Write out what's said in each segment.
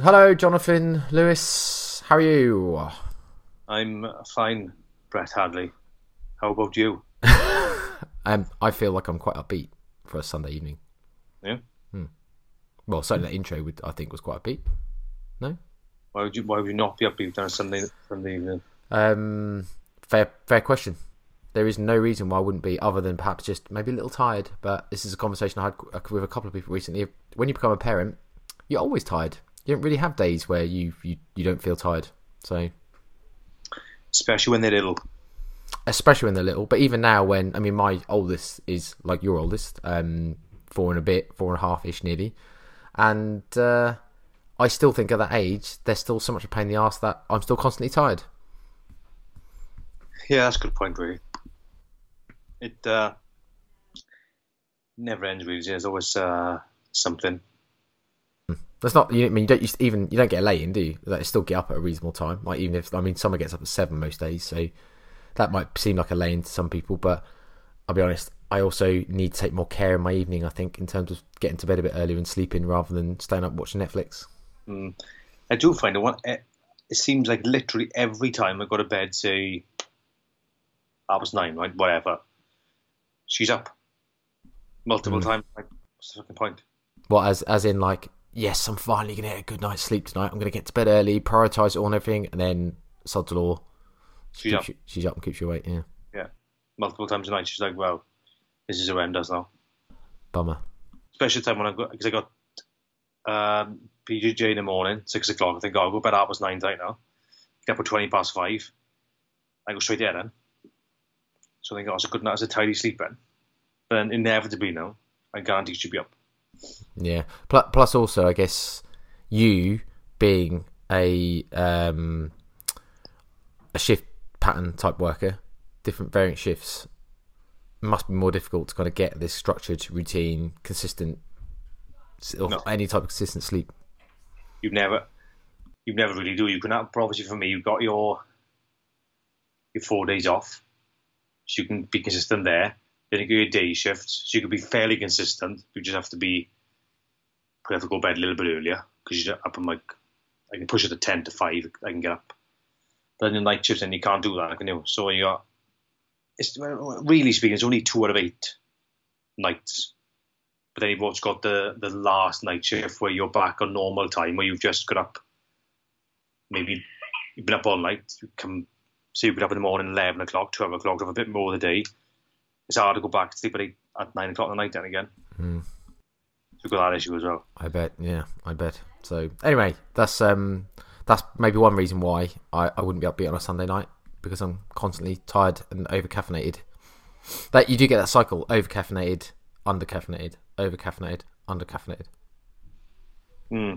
Hello, Jonathan Lewis. How are you? I'm fine, Brett Hadley. How about you? um, I feel like I'm quite upbeat for a Sunday evening. Yeah. Well, certainly that intro would, I think was quite a upbeat. No. Why would you? Why would you not be upbeat on a Sunday Sunday evening? Um, fair fair question. There is no reason why I wouldn't be, other than perhaps just maybe a little tired. But this is a conversation I had with a couple of people recently. When you become a parent, you're always tired. You don't really have days where you you, you don't feel tired. So, especially when they're little. Especially when they're little. But even now, when I mean, my oldest is like your oldest, um, four and a bit, four and a half ish, nearly, and uh, I still think at that age, there's still so much a pain in the ass that I'm still constantly tired. Yeah, that's a good point, really. It uh, never ends, really. There's always uh, something. That's not. You I mean you don't you even you don't get late in, do you? Like, still get up at a reasonable time. Like even if I mean summer gets up at seven most days, so that might seem like a lane to some people. But I'll be honest, I also need to take more care in my evening. I think in terms of getting to bed a bit earlier and sleeping rather than staying up watching Netflix. Mm. I do find it. One, it seems like literally every time I go to bed, say I was nine, right, whatever, she's up multiple mm. times. Like, what's the fucking point? Well, as as in like yes, I'm finally going to get a good night's sleep tonight. I'm going to get to bed early, prioritize it all and everything, and then sod's law. She she's up. You, she's up and keeps you awake. Yeah. Yeah. Multiple times a night, she's like, "Well, this is horrendous now." Bummer. Especially the time when I got because I got um, BJJ in the morning, six o'clock. I think oh, I'll go bed half past nine tonight now. Get up at twenty past five. I go straight there then. So I think oh, it's a good night, it's a tidy sleep then. But then inevitably now, I guarantee she'll be up. Yeah. Plus, also, I guess you being a um, a shift pattern type worker, different variant shifts must be more difficult to kind of get this structured routine, consistent, or no. any type of consistent sleep. You've never, you've never really do. You can have, obviously for me, you've got your your four days off, so you can be consistent there. Then you get your day shifts, so you can be fairly consistent. You just have to be, you have to go to bed a little bit earlier because you're up and like, I can push it to ten to five. I can get up. But then the night shifts, and you can't do that, can you? So you got, it's really speaking, it's only two out of eight nights. But then you've also got the the last night shift where you're back on normal time, where you've just got up. Maybe you've been up all night. You come, so you get up in the morning, eleven o'clock, twelve o'clock, have a bit more of the day it's hard to go back to sleep at, eight, at nine o'clock at night then again. Mm. So we've got that issue as well. I bet, yeah, I bet. So anyway, that's um that's maybe one reason why I, I wouldn't be upbeat on a Sunday night because I'm constantly tired and over caffeinated. That you do get that cycle: over caffeinated, under caffeinated, over caffeinated, under caffeinated. Hmm.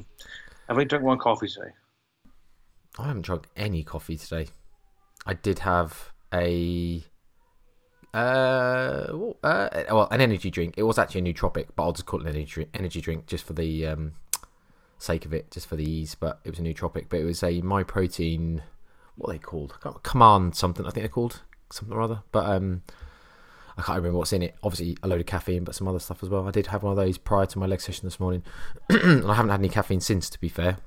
Have I drunk one coffee today? I haven't drunk any coffee today. I did have a uh, uh, well, an energy drink. It was actually a nootropic, but I'll just call it an energy energy drink just for the um, sake of it, just for the ease. But it was a nootropic. But it was a Myprotein. What are they called? Command something. I think they're called something or other. But um, I can't remember what's in it. Obviously, a load of caffeine, but some other stuff as well. I did have one of those prior to my leg session this morning, and I haven't had any caffeine since. To be fair,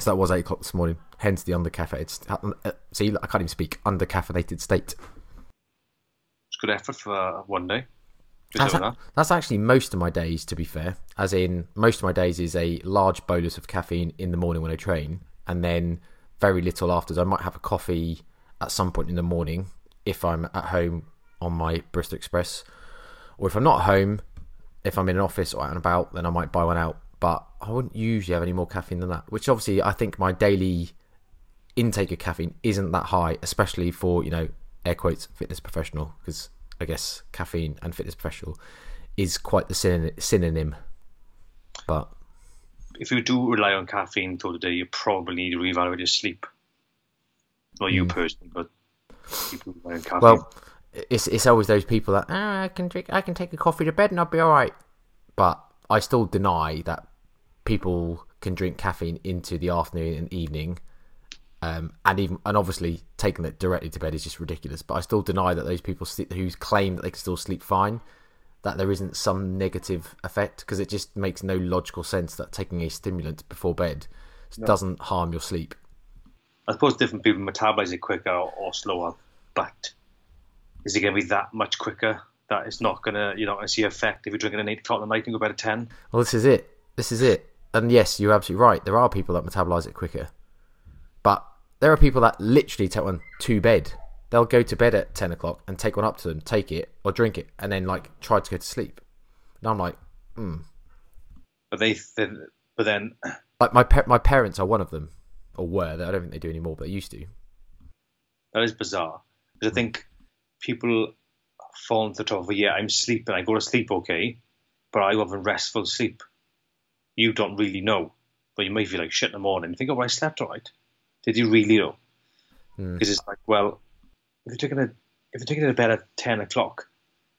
so that was eight o'clock this morning. Hence the under caffeinated. Uh, see, I can't even speak. Under caffeinated state It's good effort for one day. That's, a, that's, actually most of my days, to be fair. As in, most of my days is a large bolus of caffeine in the morning when I train, and then very little after. I might have a coffee at some point in the morning if I'm at home on my Barista Express, or if I'm not home, if I'm in an office or out and about, then I might buy one out. But I wouldn't usually have any more caffeine than that. Which obviously, I think my daily intake of caffeine isn't that high, especially for you know air quotes fitness professional because I guess caffeine and fitness professional is quite the synonym. But if you do rely on caffeine through the day, you probably need to reevaluate your sleep. Not you mm. personally, but people rely on caffeine. Well, it's it's always those people that ah, I can drink, I can take a coffee to bed and I'll be all right. But I still deny that people can drink caffeine into the afternoon and evening, um, and even and obviously taking it directly to bed is just ridiculous. But I still deny that those people sleep, who claim that they can still sleep fine, that there isn't some negative effect because it just makes no logical sense that taking a stimulant before bed No. doesn't harm your sleep. I suppose different people metabolize it quicker or, or slower, but is it going to be that much quicker that it's not going to, you're not going to see effect if you're drinking at 8 o'clock at night and go bed at 10? Well, this is it. This is it. And yes, you're absolutely right. There are people that metabolize it quicker, but there are people that literally take one to bed. They'll go to bed at ten o'clock and take one up to them, take it or drink it, and then like try to go to sleep. And I'm like, hmm. But they, they but then Like my my parents are one of them, or were. I don't think they do anymore, but they used to. that is bizarre because I think people fall into the trap of, yeah, I'm sleeping, I go to sleep okay, but I have a restful sleep. You don't really know, but you may feel like shit in the morning. You think, oh, I slept all right. Did you really know? Hmm. Because it's like, well, if you're taking a if you're taking it to bed at ten o'clock,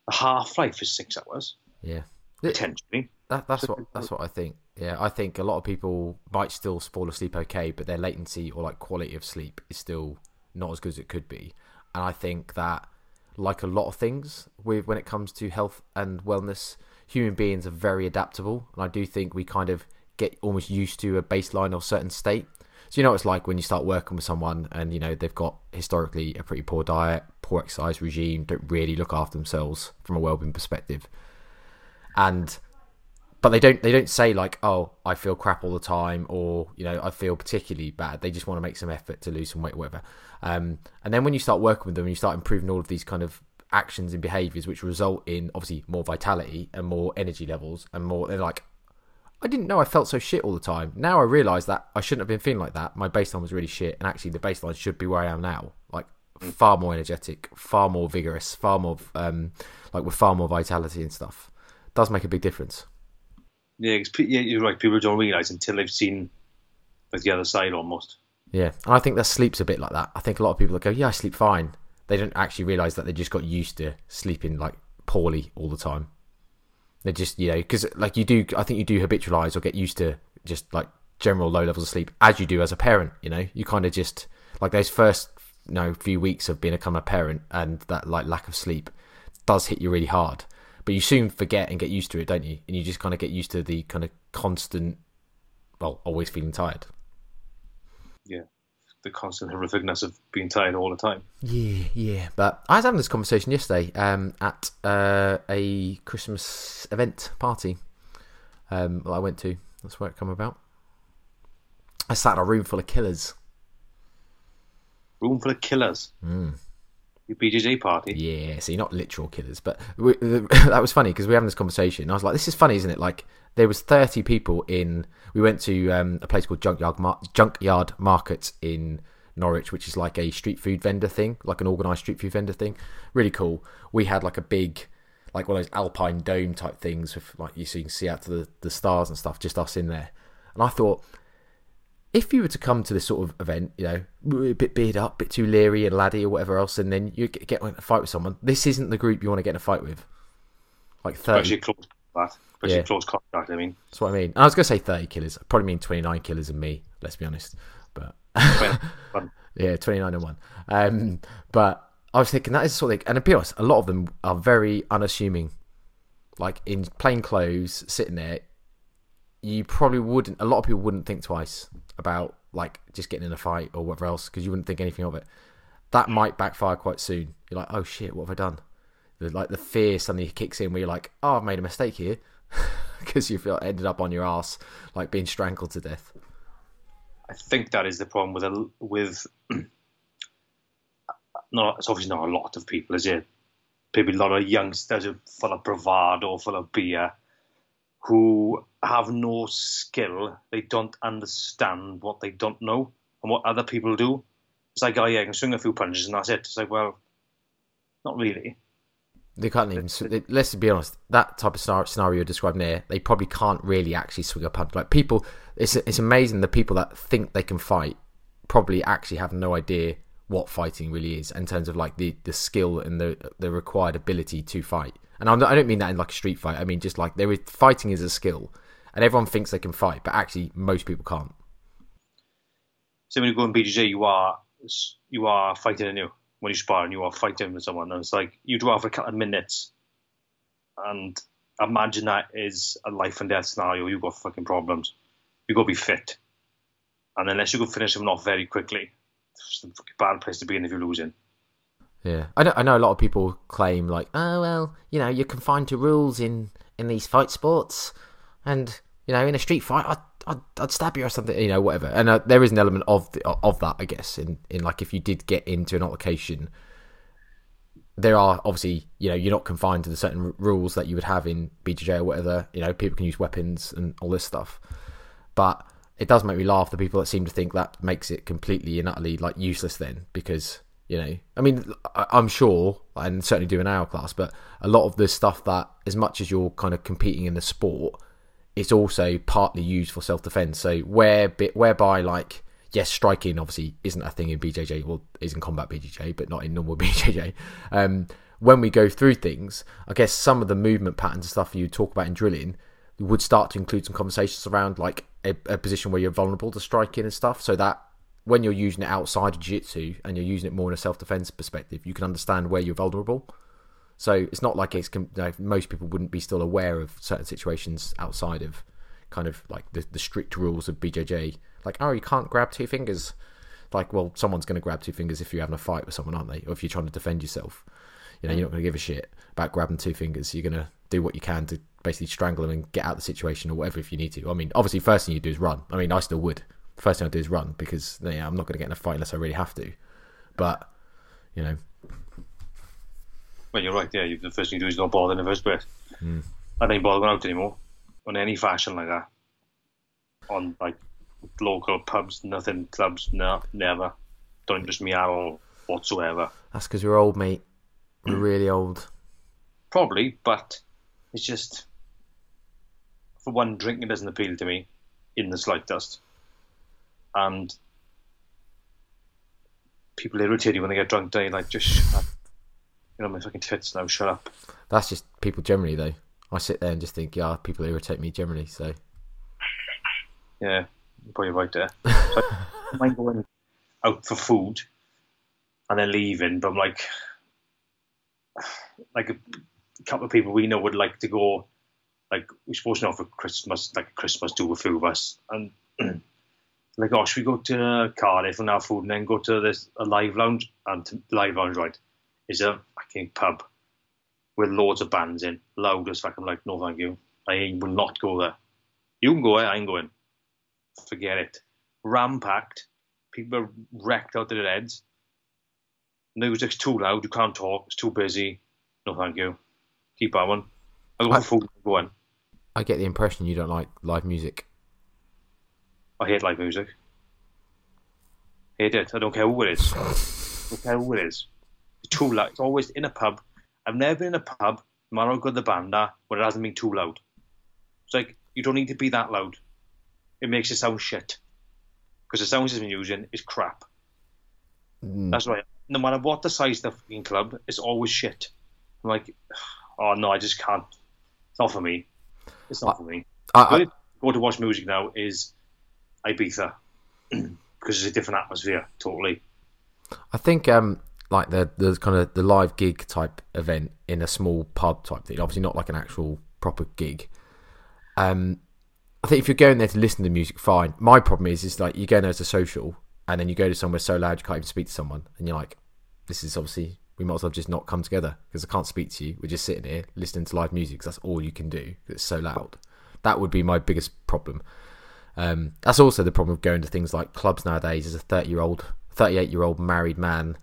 the half life is six hours Yeah. potentially. That, that's what that's what I think. Yeah, I think a lot of people might still fall asleep okay, but their latency or like quality of sleep is still not as good as it could be. And I think that, like a lot of things with when it comes to health and wellness, human beings are very adaptable, and I do think we kind of get almost used to a baseline or certain state. So you know what it's like when you start working with someone and you know they've got historically a pretty poor diet, poor exercise regime, don't really look after themselves from a well-being perspective, and but they don't they don't say like oh i feel crap all the time or you know i feel particularly bad. They just want to make some effort to lose some weight whatever. Um, and then when you start working with them and you start improving all of these kind of actions and behaviors which result in obviously more vitality and more energy levels and more they're like i didn't know i felt so shit all the time now i realize that i shouldn't have been feeling like that my baseline was really shit and actually the baseline should be where i am now like far more energetic far more vigorous far more um, like with far more vitality and stuff does make a big difference Yeah, yeah, you're right. People don't realize until they've seen like the other side almost. Yeah, and I think that sleep's a bit like that. I think a lot of people that go, "Yeah, I sleep fine," they don't actually realize that they just got used to sleeping like poorly all the time. They just, you know, because like you do, I think you do habitualize or get used to just like general low levels of sleep as you do as a parent. You know, you kind of just like those first, you know, few weeks of being become a parent and that like lack of sleep does hit you really hard. But you soon forget and get used to it, don't you? And you just kind of get used to the kind of constant, well, always feeling tired. The constant horrificness of being tired all the time. Yeah, yeah. But I was having this conversation yesterday um, at uh, a Christmas event party um, that I went to. That's where it come about. I sat in a room full of killers. Room full of killers. Mm. Your BJJ party. Yeah, see, not literal killers, but we, that was funny because we were having this conversation. I was like, "This is funny, isn't it?" Like there was thirty people in. We went to um, a place called Junkyard Mar- Junkyard Market in Norwich, which is like a street food vendor thing, like an organised street food vendor thing. Really cool. We had like a big, like one of those alpine dome type things with like you so you can see out to the, the stars and stuff. Just us in there, and I thought if you were to come to this sort of event, you know, a bit beard up, a bit too leery and laddie or whatever else, and then you get, get in a fight with someone, this isn't the group you want to get in a fight with. Like 30. Especially combat. Especially Yeah. close contact, I mean. That's what I mean. I was going to say 30 killers. I probably mean 29 killers and me, let's be honest. But yeah, 29 and 1. Um, but I was thinking that is sort of, and to be honest, a lot of them are very unassuming. Like in plain clothes, sitting there, you probably wouldn't, a lot of people wouldn't think twice about like just getting in a fight or whatever else because you wouldn't think anything of it. That might backfire quite soon. You're like, oh shit, what have I done? The, like the fear suddenly kicks in where you're like, oh, I've made a mistake here because you feel ended up on your ass, like being strangled to death. I think that is the problem with a, with not it's obviously not a lot of people, is it? Maybe a lot of youngsters are full of bravado, full of beer, who have no skill. They don't understand what they don't know and what other people do. It's like, oh yeah, I can swing a few punches and that's it. It's like, well, not really. They can't even. they- Let's be honest. That type of scenario, describing there, they probably can't really actually swing a punch. Like people, it's it's amazing the people that think they can fight probably actually have no idea what fighting really is in terms of like the, the skill and the the required ability to fight. And I'm not, I don't mean that in like a street fight. I mean just like there is fighting is a skill, and everyone thinks they can fight, but actually most people can't. So when you go in BJJ, you are you are fighting in you when you spar and you are fighting with someone, and it's like you do for a couple of minutes, and imagine that is a life and death scenario. You've got fucking problems. You've got to be fit, and unless you can finish them off very quickly, it's a fucking bad place to be in if you're losing. Yeah, I know. I know a lot of people claim like, oh well, you know, you're confined to rules in in these fight sports, and you know, in a street fight, I'd I'd, I'd stab you or something, you know, whatever. And uh, there is an element of the, of that, I guess, in in like if you did get into an altercation, there are obviously, you know, you're not confined to the certain r- rules that you would have in BJJ or whatever. You know, people can use weapons and all this stuff, but it does make me laugh the people that seem to think that makes it completely and utterly like useless then because you know i mean i'm sure and certainly do in our class but a lot of the stuff that as much as you're kind of competing in the sport it's also partly used for self-defense. So where whereby like yes striking obviously isn't a thing in bjj well is in combat bjj but not in normal bjj um, when we go through things i guess some of the movement patterns and stuff you talk about in drilling would start to include some conversations around like a, a position where you're vulnerable to striking and stuff. So that when you're using it outside of jiu-jitsu and you're using it more in a self-defense perspective, you can understand where you're vulnerable. So it's not like it's like most people wouldn't be still aware of certain situations outside of kind of like the, the strict rules of BJJ. Like, oh, you can't grab two fingers. Like, well, someone's going to grab two fingers if you're having a fight with someone, aren't they? Or if you're trying to defend yourself. You know, you're not going to give a shit about grabbing two fingers. You're going to do what you can to basically strangle them and get out of the situation or whatever if you need to. I mean, obviously, first thing you do is run. I mean, I still would first thing I do is run because I'm not going to get in a fight unless I really have to. But you know, well, you're right. Yeah, the first thing you do is not bother in the first place. Mm. I don't bother going out anymore on any fashion like that. On like local pubs, nothing clubs, no, never. Don't interest me at all whatsoever. That's because we're old, mate. We're mm. really old. Probably, but it's just for one, drinking doesn't appeal to me in the slightest and people irritate you when they get drunk. Day like just shut up. You know my fucking tits now. Shut up. That's just people generally though. I sit there and just think, yeah, people irritate me generally. So yeah, you're probably right there. So I mind going out for food and then leaving, but I'm like, like a couple of people we know would like to go. Like we're supposed to know for Christmas, like Christmas do a few of us, and like, oh, should we go to Cardiff and have food and then go to this a live lounge? And live lounge, right, is a fucking pub with loads of bands in, loud as fuck. I'm like, no, thank you. I will not go there. You can go there, I ain't going. Forget it. Ram packed. People are wrecked out of their heads. Music's too loud. You can't talk. It's too busy. No, thank you. Keep on. I'll go for food. Go on. I get the impression you don't like live music. I hate live music. Hate it. I don't care who it is. I don't care who it is. Too loud. It's always in a pub. I've never been in a pub, no matter how good the band are, where it hasn't been too loud. It's like, you don't need to be that loud. It makes it sound shit. Because the sounds he's been using is crap. Mm. That's right. No matter what the size of the fucking club, it's always shit. I'm like, oh no, I just can't. It's not for me. It's not I, for me. I, I, go to watch music now is Ibiza because it's a different atmosphere totally. I think um, like the the kind of the live gig type event in a small pub type thing, obviously not like an actual proper gig. Um, I think if you're going there to listen to music, fine. My problem is, is like you go there as a social, and then you go to somewhere so loud you can't even speak to someone, and you're like, this is obviously we might as well just not come together because I can't speak to you. We're just sitting here listening to live music that's all you can do. It's so loud. That would be my biggest problem. Um, that's also the problem of going to things like clubs nowadays. As a thirty-year-old, thirty-eight-year-old married man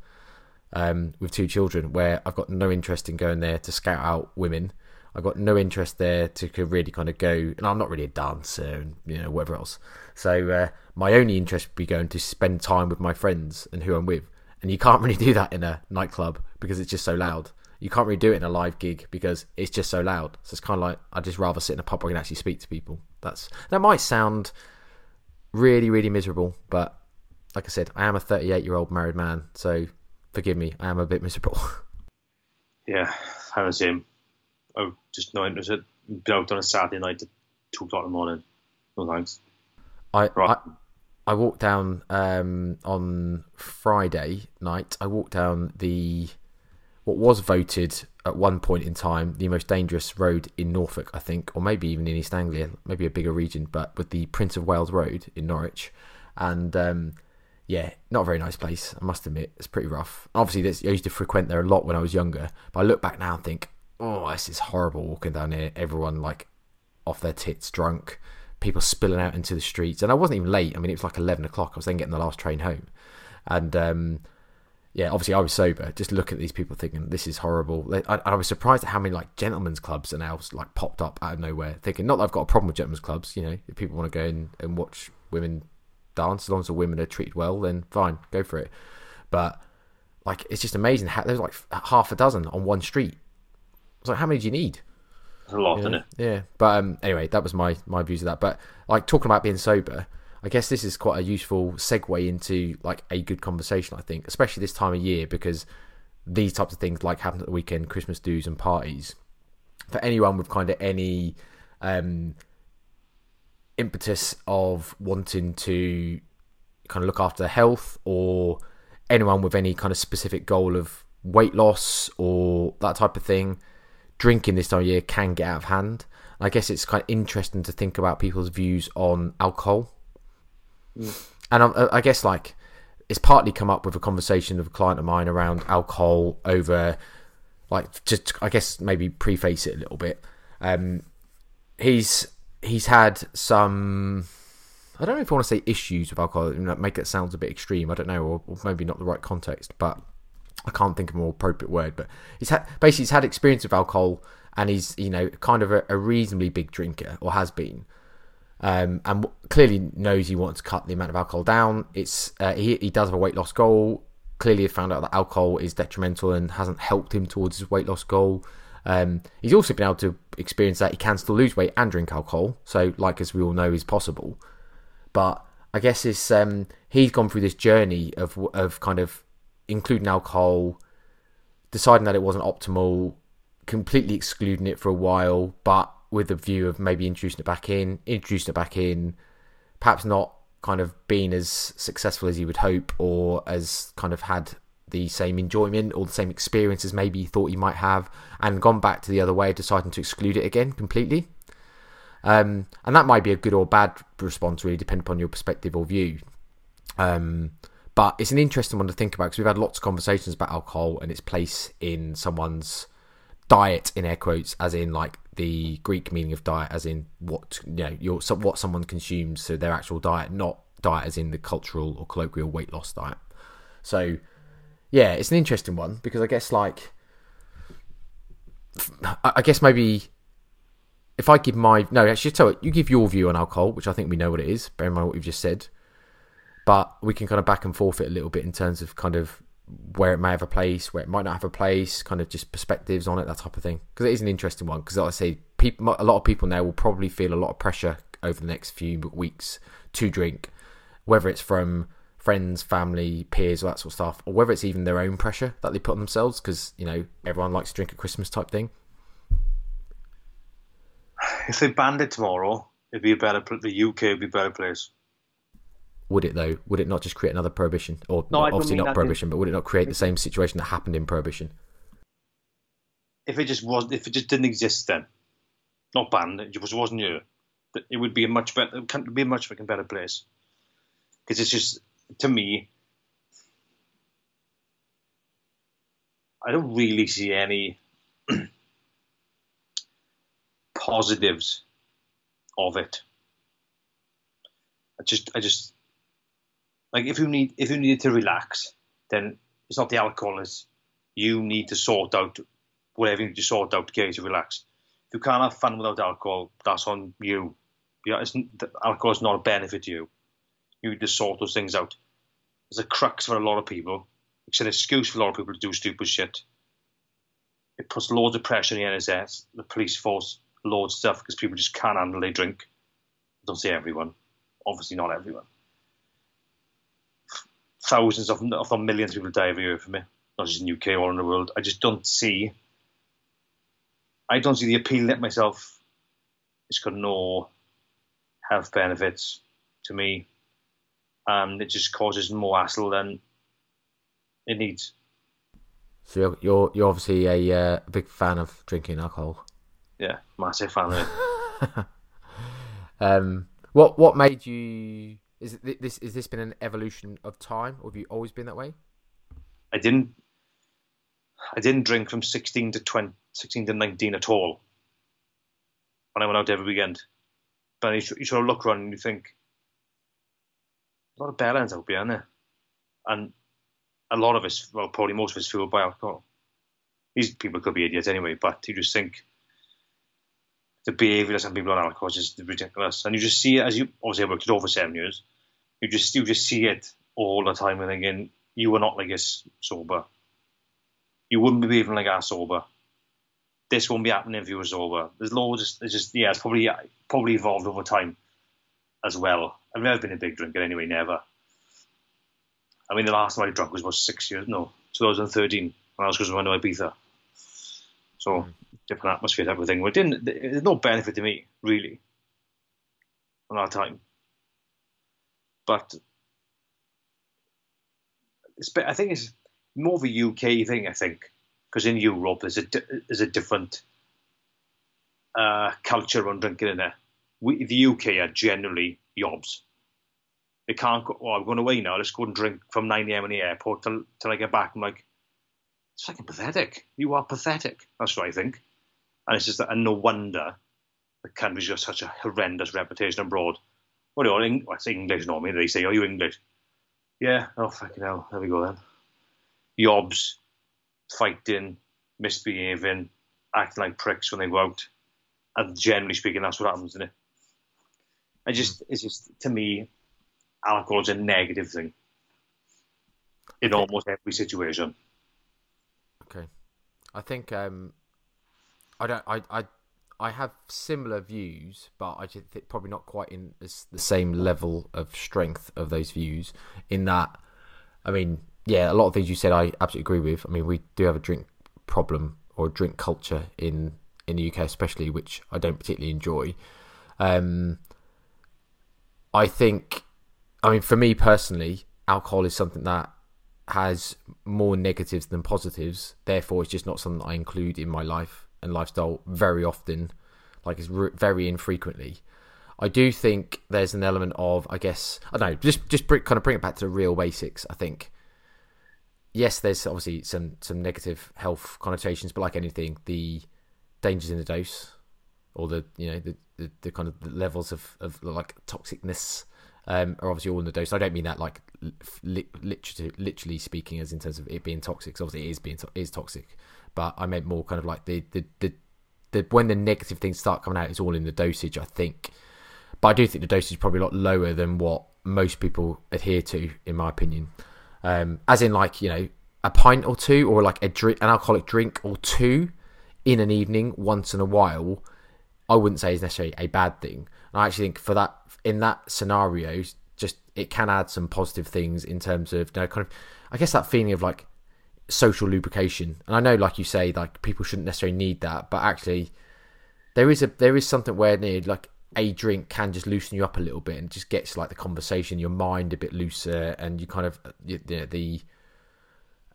um, with two children, where I've got no interest in going there to scout out women. I've got no interest there to really kind of go, and I'm not really a dancer and you know whatever else. So uh, my only interest would be going to spend time with my friends and who I'm with, and you can't really do that in a nightclub because it's just so loud. You can't really do it in a live gig because it's just so loud. So it's kind of like I'd just rather sit in a pub where I can actually speak to people. That's that might sound really, really miserable, but like I said, I am a 38 year old married man, so forgive me, I am a bit miserable. Yeah, I'm the same. I'm just not interested. Been out on a Saturday night at two o'clock in the morning. No thanks. I, Right. I I walked down um, on Friday night. I walked down the what was voted at one point in time the most dangerous road in Norfolk, I think, or maybe even in East Anglia, maybe a bigger region, but with the Prince of Wales Road in Norwich, and um, yeah, not a very nice place. I must admit, it's pretty rough. Obviously, I used to frequent there a lot when I was younger, but I look back now and think, oh, this is horrible walking down here. Everyone like off their tits, drunk, people spilling out into the streets, and I wasn't even late. I mean, it was like eleven o'clock. I was then getting the last train home, and um, yeah, obviously I was sober. Just look at these people, thinking this is horrible. I, I was surprised at how many like gentlemen's clubs are now like popped up out of nowhere. Thinking not that I've got a problem with gentlemen's clubs. You know, if people want to go and watch women dance, as long as the women are treated well, then fine, go for it. But like, it's just amazing. How, there's like half a dozen on one street. It's like, how many do you need? It's a lot, yeah, isn't it? Yeah, but um, anyway, that was my my views of that. But like talking about being sober, I guess this is quite a useful segue into like a good conversation. I think, especially this time of year, because these types of things like happen at the weekend, Christmas do's and parties. For anyone with kind of any um, impetus of wanting to kind of look after their health, or anyone with any kind of specific goal of weight loss or that type of thing, drinking this time of year can get out of hand. I guess it's kind of interesting to think about people's views on alcohol. And I, I guess like it's partly come up with a conversation of a client of mine around alcohol over like just I guess maybe preface it a little bit. Um, he's he's had some I don't know if I want to say issues with alcohol, make it sounds a bit extreme. I don't know, or, or maybe not the right context, but I can't think of a more appropriate word. But he's had basically he's had experience with alcohol, and he's you know kind of a, a reasonably big drinker, or has been, um, and clearly knows he wants to cut the amount of alcohol down. It's uh, he he does have a weight loss goal. Clearly, found out that alcohol is detrimental and hasn't helped him towards his weight loss goal. Um, he's also been able to experience that he can still lose weight and drink alcohol. So, like as we all know, is possible. But I guess it's um, he's gone through this journey of of kind of including alcohol, deciding that it wasn't optimal, completely excluding it for a while, but with the view of maybe introducing it back in, introducing it back in, perhaps not kind of being as successful as he would hope or as kind of had the same enjoyment or the same experience as maybe you thought you might have, and gone back to the other way, deciding to exclude it again completely. Um, and that might be a good or bad response, really, depending upon your perspective or view. Um, but it's an interesting one to think about because we've had lots of conversations about alcohol and its place in someone's diet, in air quotes, as in like the Greek meaning of diet, as in what you know, your what someone consumes, so their actual diet, not diet as in the cultural or colloquial weight loss diet. So, yeah, it's an interesting one because I guess like, I guess maybe if I give my no, actually, tell it. You give your view on alcohol, which I think we know what it is. Bear in mind what you've just said, but we can kind of back and forth it a little bit in terms of kind of where it may have a place, where it might not have a place, kind of just perspectives on it, that type of thing. Because it is an interesting one. Because like I say, people, a lot of people now will probably feel a lot of pressure over the next few weeks to drink, whether it's from friends, family, peers, all that sort of stuff, or whether it's even their own pressure that they put on themselves. Because you know everyone likes to drink at Christmas type thing. If they banned it tomorrow, it'd be a better. The UK would be a better place. Would it though? Would it not just create another prohibition, or No, obviously not prohibition, but would it not create the same situation that happened in prohibition? If it just was, if it just didn't exist, then not banned, it just wasn't here. It would be a much better. Be a much fucking better place. Because it's just to me, I don't really see any positives of it. I just, I just like if you need if you needed to relax, then it's not the alcohol. It's you need to sort out whatever you need to sort out to get you to relax. If you can't have fun without alcohol, that's on you. Yeah, it's, alcohol is not a benefit to you. You need to sort those things out. It's a crux for a lot of people. It's an excuse for a lot of people to do stupid shit. It puts loads of pressure on the NHS, the police force, loads of stuff because people just can't handle they drink. I don't say everyone, obviously not everyone. Thousands of, of millions of people die every year from it, not just in the UK or in the world. I just don't see. I don't see the appeal it myself. It's got no health benefits to me. Um, it just causes more hassle than it needs. So you're you're, you're obviously a uh, big fan of drinking alcohol. Yeah, massive fan of it. um, what what made you? Is it, this is this been an evolution of time, or have you always been that way? I didn't. I didn't drink from 16 to 20, 16 to 19 at all when I went out every weekend. But you, you sort of look around and you think, a lot of bellends out there, there? And a lot of us, well, probably most of us, fueled by alcohol. These people could be idiots anyway, but you just think the behaviour of some people on alcohol is just ridiculous. And you just see it as you obviously I worked it over seven years. You just you just see it all the time and again. you were not like this sober. You wouldn't be behaving like that sober. This won't be happening if you were sober. There's loads. Just it's just, yeah, it's probably probably evolved over time as well. I've never been a big drinker anyway, never. I mean, the last time I drank was about six years, no, 2013, when I was going to Ibiza. So, mm. different atmosphere type of thing. But didn't, there's no benefit to me, really, on that time. But I think it's more of a UK thing, I think, because in Europe there's a, there's a different uh, culture around drinking in there. We, the UK are generally yobs. They can't go, oh, I'm going away now, let's go and drink from 9am in the airport till, till I get back. I'm like, it's fucking pathetic. You are pathetic. That's what I think. And it's just that, and no wonder the country's got such a horrendous reputation abroad. What are you, well, it's English normally. They say, are you English? Yeah, oh, fucking hell. There we go then. Yobs, fighting, misbehaving, acting like pricks when they go out. And generally speaking, that's what happens, isn't it? I just, it's just, to me, alcohol is a negative thing in okay. almost every situation. Okay, I think um, I don't. I I I have similar views, but I just think probably not quite in the same level of strength of those views. In that, I mean, yeah, a lot of things you said I absolutely agree with. I mean, we do have a drink problem or a drink culture in in the UK, especially, which I don't particularly enjoy. Um, I think I mean, for me personally, alcohol is something that has more negatives than positives. Therefore, it's just not something I include in my life and lifestyle very often. Like it's re- very infrequently. I do think there's an element of, I guess, I don't know, just just bring, kind of bring it back to the real basics. I think, yes, there's obviously some some negative health connotations, but like anything, the dangers in the dose, or the you know the the, the kind of the levels of of like toxicness um, are obviously all in the dose. I don't mean that like li- literally, literally speaking, as in terms of it being toxic. obviously, it is being to- is toxic, but I meant more kind of like the, the the the when the negative things start coming out, it's all in the dosage. I think, but I do think the dosage is probably a lot lower than what most people adhere to, in my opinion. Um, as in, like you know, a pint or two, or like a drink, an alcoholic drink or two in an evening once in a while. I wouldn't say is necessarily a bad thing. I actually think for that in that scenario, just it can add some positive things in terms of you know, kind of I guess that feeling of like social lubrication. And I know, like you say, like people shouldn't necessarily need that, but actually there is a there is something where need like a drink can just loosen you up a little bit and just gets like the conversation, your mind a bit looser, and you kind of you know, the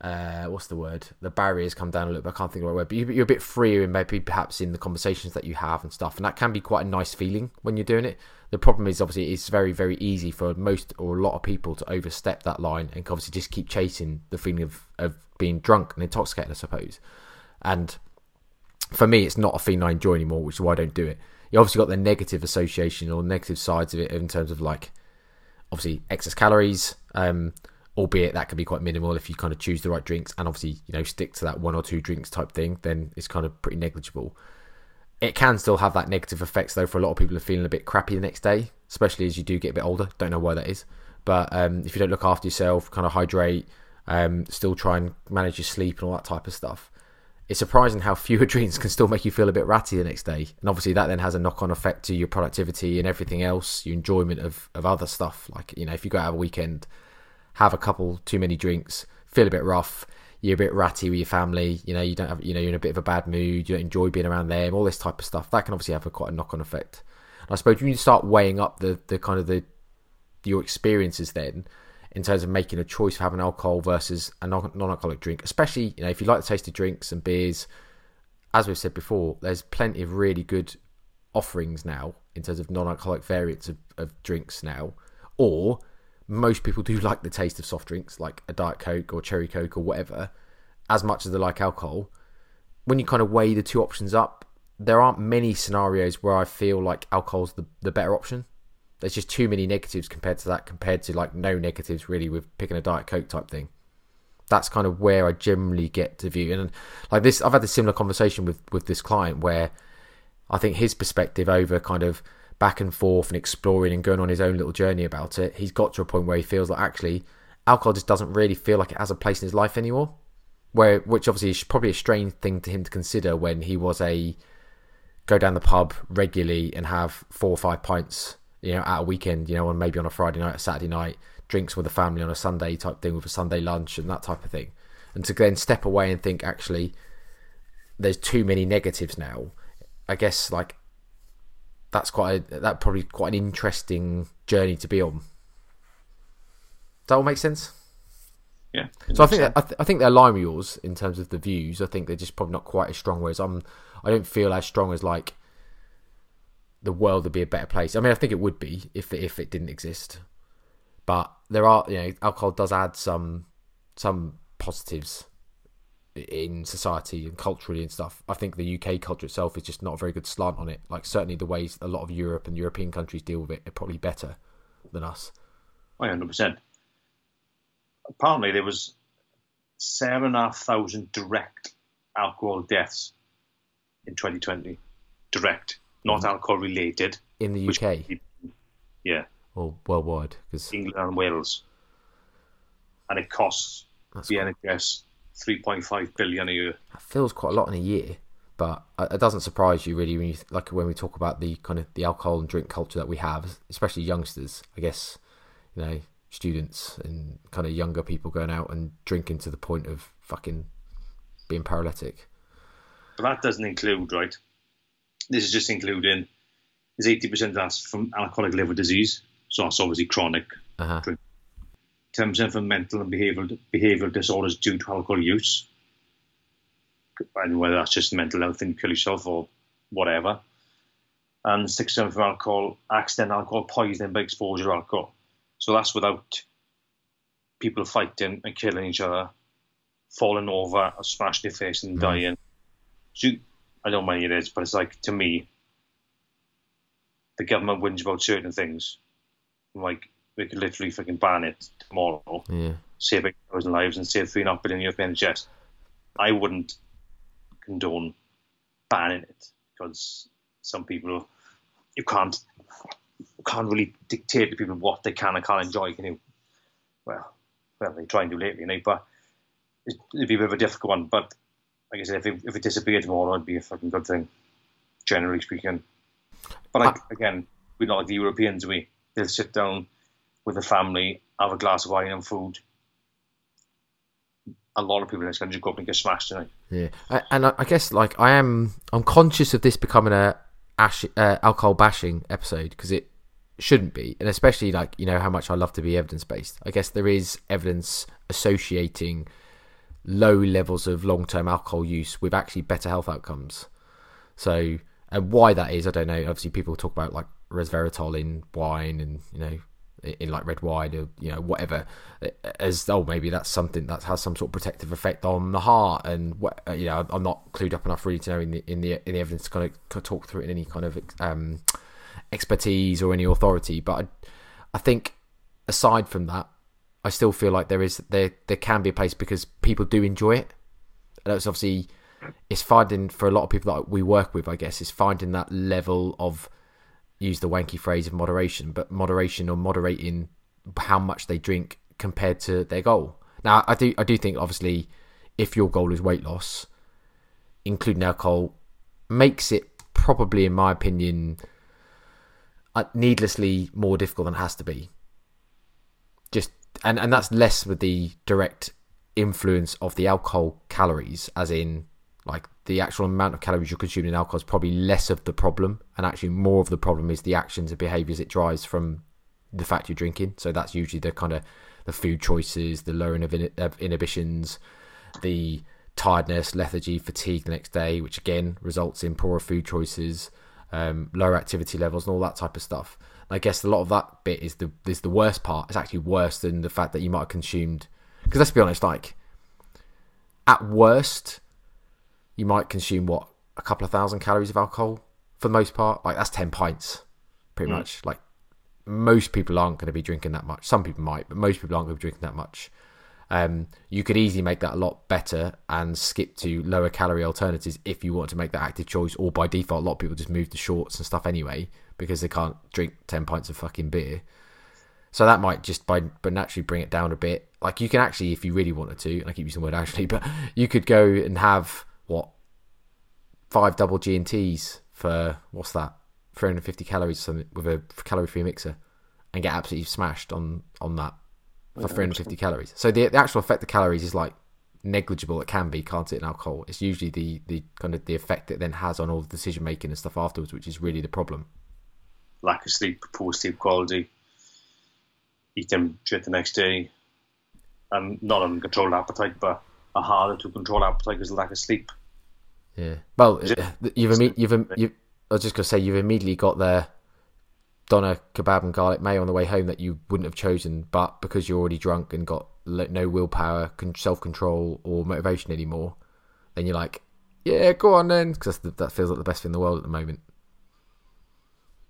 uh, what's the word? The barriers come down a little bit. I can't think of the right word, but you're a bit freer and maybe perhaps in the conversations that you have and stuff, and that can be quite a nice feeling when you're doing it. The problem is obviously it's very very easy for most or a lot of people to overstep that line and obviously just keep chasing the feeling of of being drunk and intoxicated, I suppose. And for me, it's not a feeling I enjoy anymore, which is why I don't do it. You obviously got the negative association or negative sides of it in terms of like obviously excess calories. Um, albeit that can be quite minimal if you kind of choose the right drinks and obviously you know stick to that one or two drinks type thing then it's kind of pretty negligible. It can still have that negative effects though for a lot of people are feeling a bit crappy the next day especially as you do get a bit older. Don't know why that is. But um, if you don't look after yourself kind of hydrate um, still try and manage your sleep and all that type of stuff it's surprising how fewer drinks can still make you feel a bit ratty the next day. And obviously that then has a knock-on effect to your productivity and everything else your enjoyment of, of other stuff. Like you know if you go out a weekend have a couple too many drinks, feel a bit rough, you're a bit ratty with your family, you know, you don't have, you know, you're in a bit of a bad mood, you don't enjoy being around them, all this type of stuff. That can obviously have a quite a knock on effect. I suppose you start weighing up the the kind of the your experiences then in terms of making a choice for having alcohol versus a non-alcoholic drink, especially you know if you like the taste of drinks and beers, as we've said before, there's plenty of really good offerings now in terms of non-alcoholic variants of, of drinks now, or most people do like the taste of soft drinks like a diet coke or cherry coke or whatever as much as they like alcohol. When you kind of weigh the two options up there aren't many scenarios where i feel like alcohol's the, the better option. There's just too many negatives compared to that compared to like no negatives really with picking a diet coke type thing. That's kind of where i generally get to view and like this i've had a similar conversation with with this client where i think his perspective over kind of back and forth and exploring and going on his own little journey about it, he's got to a point where he feels like actually alcohol just doesn't really feel like it has a place in his life anymore. Where, which obviously is probably a strange thing to him to consider when he was a go down the pub regularly and have four or five pints, you know, at a weekend, you know, on maybe on a Friday night, a Saturday night, drinks with the family on a Sunday type thing with a Sunday lunch and that type of thing. And to then step away and think actually there's too many negatives now. I guess like that's quite a, that probably quite an interesting journey to be on. Does that all make sense? Yeah. So I think that, I, th- I think they're line with yours in terms of the views. I think they're just probably not quite as strong. Whereas I'm, I don't feel as strong as like the world would be a better place. I mean, I think it would be if if it didn't exist. But there are, you know, alcohol does add some some positives in society and culturally and stuff. I think the UK culture itself is just not a very good slant on it. Like certainly the ways a lot of Europe and European countries deal with it are probably better than us. I One hundred percent. Apparently, there was seven and a half thousand direct alcohol deaths in 2020. Direct, not mm. alcohol related. In the UK. yeah. Or worldwide, because England and Wales, and it costs That's the cool. NHS 3.5 billion a year. That feels quite a lot in a year, but it doesn't surprise you really when you like when we talk about the kind of the alcohol and drink culture that we have, especially youngsters. I guess you know students and kind of younger people going out and drinking to the point of fucking being paralytic. But that doesn't include right. This is just including is eighty percent of that's from alcoholic liver disease, so that's obviously chronic uh-huh. drink 10% from mental and behavioural behavioural disorders due to alcohol use. And whether that's just mental health and kill yourself or whatever. And 6% from alcohol, accidental alcohol poisoning by exposure to alcohol. So that's without people fighting and killing each other, falling over, or smashing their face and mm. dying. So I don't know many it is, but it's like, to me, the government wins about certain things. Like, we could literally fucking ban it tomorrow. Yeah. Save a thousand lives and save three and a half billion European NHS. I wouldn't condone banning it because some people you can't you can't really dictate to people what they can and can't enjoy, can you? Well, well, they try and do lately, you know, but it'd be a bit of a difficult one. But like I said, if it, if it disappeared tomorrow, it'd be a fucking good thing, generally speaking. But like, again, we're not like the Europeans. We they'll sit down with a family, have a glass of wine and food. A lot of people in this country go up and get smashed tonight. Yeah, and I guess like I am, I'm conscious of this becoming a ash, uh, alcohol bashing episode because it shouldn't be, and especially like you know how much I love to be evidence based. I guess there is evidence associating low levels of long term alcohol use with actually better health outcomes. So, and why that is, I don't know. Obviously, people talk about like resveratrol in wine and you know in like red wine or you know whatever as oh maybe that's something that has some sort of protective effect on the heart and what uh, you know I'm not clued up enough really to know in the in the in the evidence to kind of, talk through it in any kind of um, expertise or any authority. But I, I think aside from that I still feel like there is there there can be a place because people do enjoy it. And it's obviously it's finding for a lot of people that we work with I guess is finding that level of use the wanky phrase of moderation, but moderation or moderating how much they drink compared to their goal. Now, I do I do think obviously if your goal is weight loss, including alcohol makes it probably, in my opinion, uh, needlessly more difficult than it has to be. Just and and that's less with the direct influence of the alcohol calories, as in Like the actual amount of calories you're consuming in alcohol is probably less of the problem, and actually more of the problem is the actions and behaviors it drives from the fact you're drinking. So that's usually the kind of the food choices, the lowering of, in- of inhibitions, the tiredness, lethargy, fatigue the next day, which again results in poorer food choices, um, lower activity levels, and all that type of stuff. And I guess a lot of that bit is the is the worst part. It's actually worse than the fact that you might have consumed. Because let's be honest, like at worst, you might consume what a couple of thousand calories of alcohol for the most part. Like that's ten pints, pretty mm. much. Like most people aren't going to be drinking that much. Some people might, but most people aren't going to be drinking that much. Um, you could easily make that a lot better and skip to lower calorie alternatives if you want to make that active choice. Or by default, a lot of people just move to shorts and stuff anyway because they can't drink ten pints of fucking beer. So that might just by but naturally bring it down a bit. Like you can actually, if you really wanted to, and I keep using the word actually, but you could go and have what five double G and T's for what's that, 350 calories with a calorie free mixer, and get absolutely smashed on on that for 350 calories. So the, the actual effect of calories is like negligible. It can be, can't it, in alcohol? It's usually the, the kind of the effect it then has on all the decision making and stuff afterwards, which is really the problem. Lack of sleep, poor sleep quality, eat eating shit the next day, and not uncontrolled appetite, but a harder to control appetite because of lack of sleep. Yeah. Well, uh, you've, you've, you've, you've, I was just going to say, you've immediately got there doner kebab and garlic mayo on the way home that you wouldn't have chosen, but because you're already drunk and got no willpower, self control, or motivation anymore, then you're like, yeah, go on then, because that feels like the best thing in the world at the moment.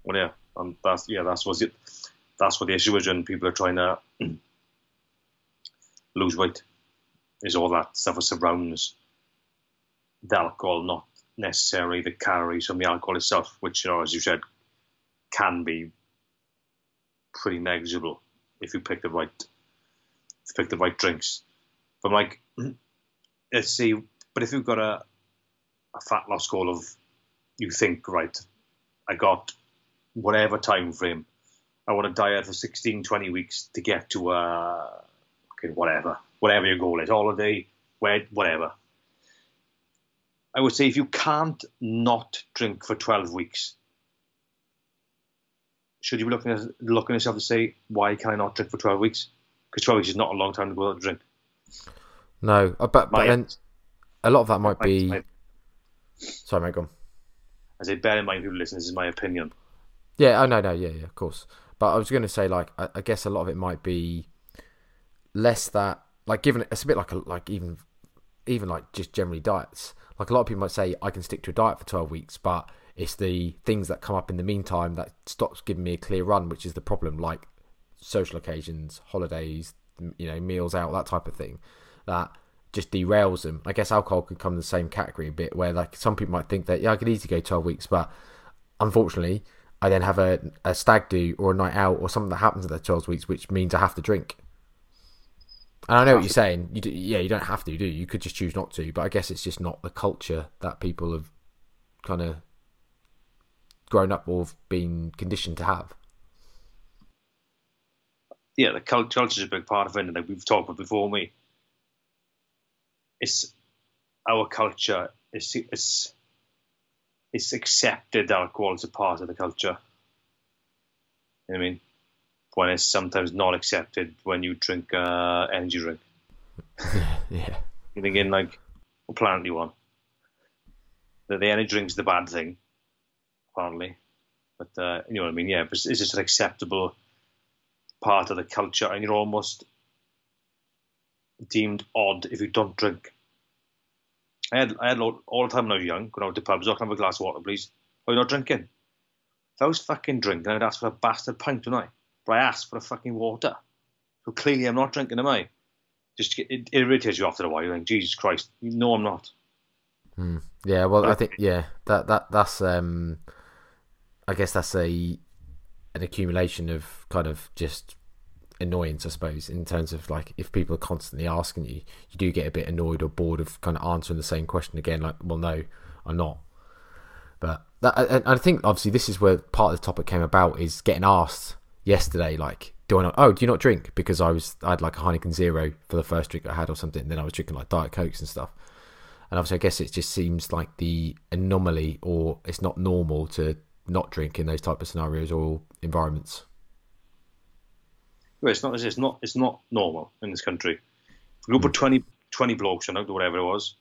Well, yeah, and that's yeah, that's what it. That's what the issue is when people are trying to lose weight. Is all that stuff that surrounds the alcohol, not necessarily the calories from the alcohol itself, which you know, as you said, can be pretty negligible if you pick the right pick the right drinks. But like let's see but if you've got a a fat loss goal of you think, right, I got whatever time frame. I want to diet for 16, 20 weeks to get to uh okay, whatever. Whatever your goal is, holiday, where whatever. I would say if you can't not drink for 12 weeks, should you be looking at looking at yourself to say, why can I not drink for twelve weeks? Because twelve weeks is not a long time to go without a drink. No, uh, but, but then a lot of that might be. Sorry, mate, go on. I say, bear in mind, people listen. This is my opinion. Yeah, oh no, no, yeah, yeah, of course. But I was going to say, like, I, I, guess a lot of it might be less that, like, given it's a bit like a like even even like just generally diets. Like a lot of people might say, I can stick to a diet for twelve weeks, but it's the things that come up in the meantime that stops giving me a clear run, which is the problem, like social occasions, holidays, you know, meals out, that type of thing, that just derails them. I guess alcohol could come in the same category a bit, where like some people might think that yeah, I could easily go twelve weeks, but unfortunately, I then have a, a stag do or a night out or something that happens at the twelve weeks, which means I have to drink. And I know what you're saying. You do, yeah, you don't have to, do you? You could just choose not to. But I guess it's just not the culture that people have kind of grown up or been conditioned to have. Yeah, the culture is a big part of it, and like we've talked about before. Me, it's our culture. It's it's it's accepted alcohol as a part of the culture. You know I mean, when it's sometimes not accepted when you drink uh, energy drink. yeah, you're thinking like, what planet do you want? The, the energy drink's the bad thing, apparently. But uh, you know what I mean? Yeah, it's just an acceptable part of the culture, and you're almost deemed odd if you don't drink. I had I had all, all the time when I was young, going out to pubs, I can have a glass of water, please. Oh, you're not drinking? If I was fucking drinking, I'd ask for a bastard pint, tonight. But I asked for a fucking water. So clearly I'm not drinking, am I? Just it, it irritates you after a while. You're like, Jesus Christ, no, I'm not. Hmm. Yeah, well, I think yeah, that that that's um, I guess that's a an accumulation of kind of just annoyance, I suppose, in terms of like if people are constantly asking you, you do get a bit annoyed or bored of kind of answering the same question again. Like, well, no, I'm not. But that, and I think obviously this is where part of the topic came about is getting asked yesterday, like, do I not? Oh, do you not drink? Because I was I had like a Heineken Zero for the first drink I had or something. And then I was drinking like Diet Cokes and stuff. And obviously, I guess it just seems like the anomaly, or it's not normal to not drink in those type of scenarios or environments. Well, it's not. It's not. It's not normal in this country. If you go put 20, 20 blokes or whatever it was,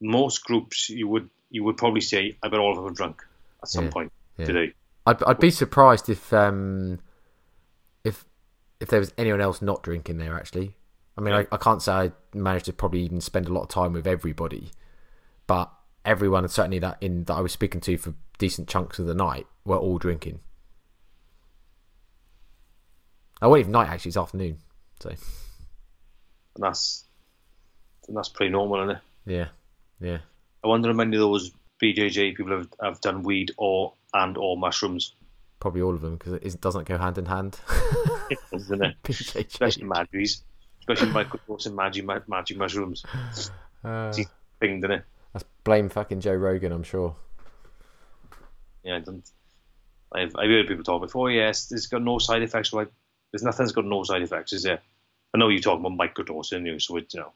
most groups you would you would probably say, "I bet all of them are drunk at some Yeah, point yeah. today." I'd, I'd be surprised if um if if there was anyone else not drinking there. Actually, I mean, I, I can't say I managed to probably even spend a lot of time with everybody, but everyone certainly that in that I was speaking to for decent chunks of the night were all drinking. I wasn't even night actually; it's afternoon. So And that's and that's pretty normal, isn't it? yeah, yeah. I wonder how many of those BJJ people have, have done weed or and or mushrooms, Probably all of them because it doesn't go hand in hand. it? PJJ. Especially Magis, especially Michael Dawson and Maggi, Ma- mushrooms. Uh, It's thing, isn't it? that's blame fucking Joe Rogan, I'm sure. Yeah, I don't. I've I've heard people talk before. Yes, it's got no side effects. Like, there's nothing that's got no side effects, is there? I know you're talking about microdosing, you, so it's you know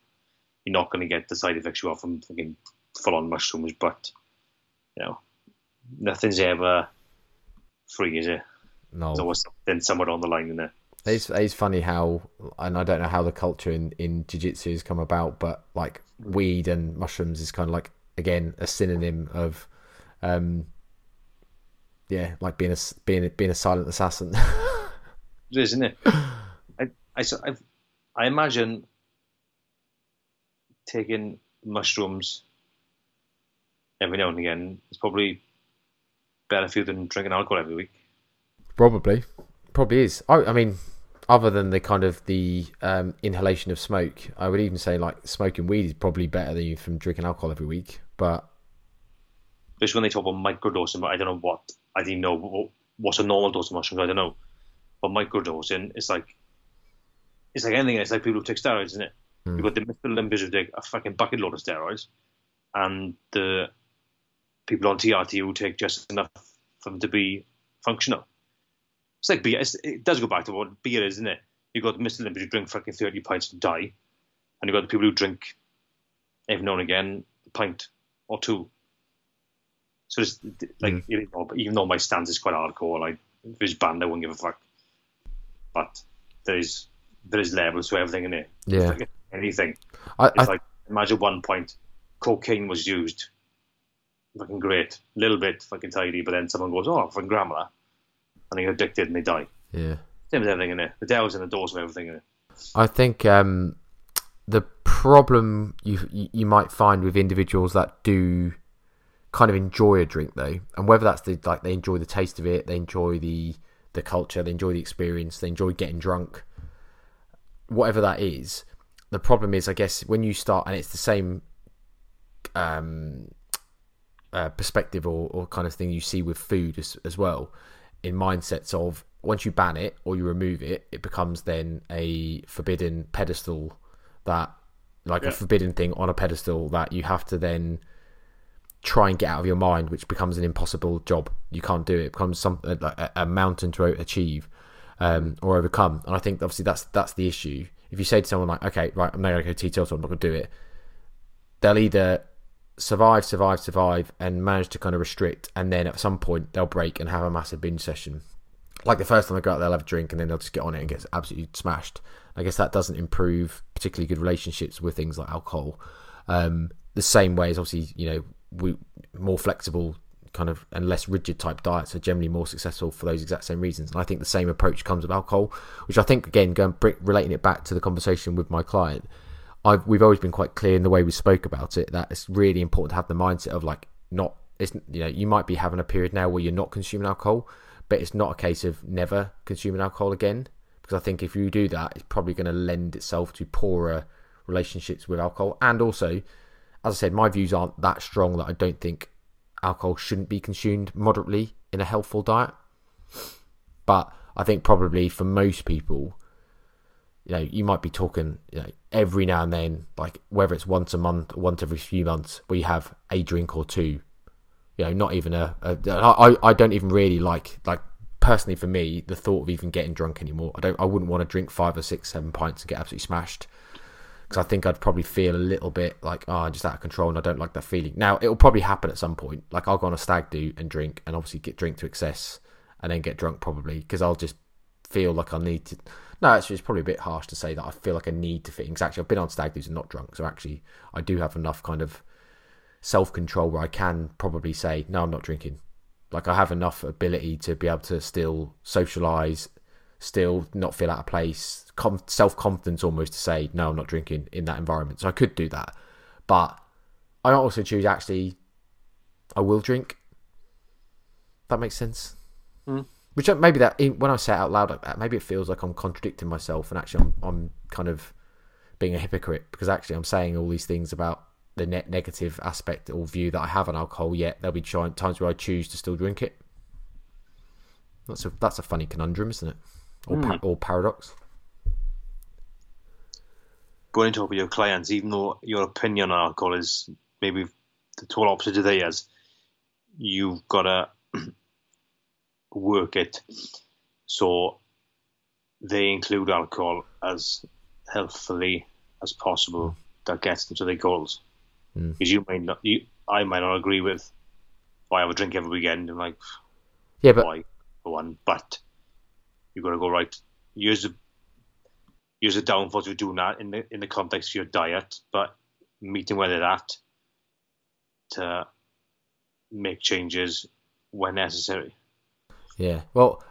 you're not going to get the side effects you have from fucking full on mushrooms, but you know nothing's ever free, is it? No, There's always something somewhere on the line in there. It's it's funny how, and I don't know how the culture in in jiu-jitsu has come about, but like weed and mushrooms is kind of like again a synonym of, um, yeah, like being a, being a- being a silent assassin. It is, isn't it? I, I, I've- I imagine taking mushrooms every now and again is probably better for you than drinking alcohol every week. probably, probably is. I, I mean, other than the kind of the um, inhalation of smoke, I would even say like smoking weed is probably better than you from drinking alcohol every week. But Especially when they talk about microdosing, but I don't know what, I didn't know what's a normal dose of mushrooms, I don't know. But microdosing is like, it's like anything, it's like people who take steroids, isn't it? You've got the Mr. Who take a fucking bucket load of steroids, and the people on TRT who take just enough for them to be functional. It's like beer. It's, it does go back to what beer is, isn't it? You've got the Mr. Olympians who drink fucking 30 pints and die, and you've got the people who drink every now and again a pint or two. So it's like, mm. even, though, even though my stance is quite hardcore, like if it's banned, I wouldn't give a fuck. But there is there is levels to everything in it. Yeah. Like anything. I, I It's like imagine one point cocaine was used, fucking great, a little bit fucking tidy, but then someone goes, oh, fucking grandma, and they get addicted and they die. yeah. Same as everything in it. The devil's in the doors of everything in it. I think um, the problem you you you might find with individuals that do kind of enjoy a drink though, and whether that's the like they enjoy the taste of it, they enjoy the the culture, they enjoy the experience, they enjoy getting drunk, whatever that is. The problem is, I guess, when you start, and it's the same um, uh, perspective or, or kind of thing you see with food as, as well in mindsets of once you ban it or you remove it it becomes then a forbidden pedestal that like Yeah. a forbidden thing on a pedestal that you have to then try and get out of your mind which becomes an impossible job. You can't do it, it becomes something like a, a mountain to achieve um, or overcome. And i think obviously that's that's the issue. If you say to someone like okay right i'm not going to go teetotal so i'm not going to do it they'll either survive, survive, survive, and manage to kind of restrict, and then at some point they'll break and have a massive binge session. Like the first time they go out, they'll have a drink, and then they'll just get on it and get absolutely smashed. I guess that doesn't improve particularly good relationships with things like alcohol. Um, the same way as obviously, you know, we more flexible kind of and less rigid type diets are generally more successful for those exact same reasons. And I think the same approach comes with alcohol, which I think again going relating it back to the conversation with my client. I've we've always been quite clear in the way we spoke about it that it's really important to have the mindset of like not it's you know you might be having a period now where you're not consuming alcohol, but it's not a case of never consuming alcohol again because I think if you do that, it's probably going to lend itself to poorer relationships with alcohol. And also, as I said, my views aren't that strong that I don't think alcohol shouldn't be consumed moderately in a healthful diet. But I think probably for most people, you know, you might be talking, you know, every now and then, like whether it's once a month, once every few months, you have a drink or two. You know, not even a. a I, I don't even really like like personally for me the thought of even getting drunk anymore. I don't. I wouldn't want to drink five or six, seven pints and get absolutely smashed because I think I'd probably feel a little bit like oh I'm just out of control and I don't like that feeling. Now it'll probably happen at some point. Like I'll go on a stag do and drink and obviously get drink to excess and then get drunk probably because I'll just feel like I need to. No, actually, it's probably a bit harsh to say that I feel like I need to fit. Exactly, I've been on stag do's and not drunk, so actually, I do have enough kind of self control where I can probably say no, I'm not drinking. Like I have enough ability to be able to still socialize, still not feel out of place, com- self confidence almost to say no, I'm not drinking in that environment. So I could do that, but I also choose actually, I will drink. That makes sense. Mm. Which uh, maybe that when I say it out loud like that, maybe it feels like I'm contradicting myself, and actually I'm, I'm kind of being a hypocrite because actually I'm saying all these things about the net negative aspect or view that I have on alcohol. Yet there'll be times where I choose to still drink it. That's a that's a funny conundrum, isn't it? Or, Mm. pa- or paradox. Going into it with your clients, even though your opinion on alcohol is maybe the total opposite of theirs, you've got to work it so they include alcohol as healthfully as possible that gets them to their goals. Mm. Because you might not, you, I might not agree with, why I have a drink every weekend? I'm like, Yeah, but why for one, but you've got to go right. Here's the here's the downfalls of doing that in the in the context of your diet, but meeting where they're at to make changes when necessary. Yeah. Well,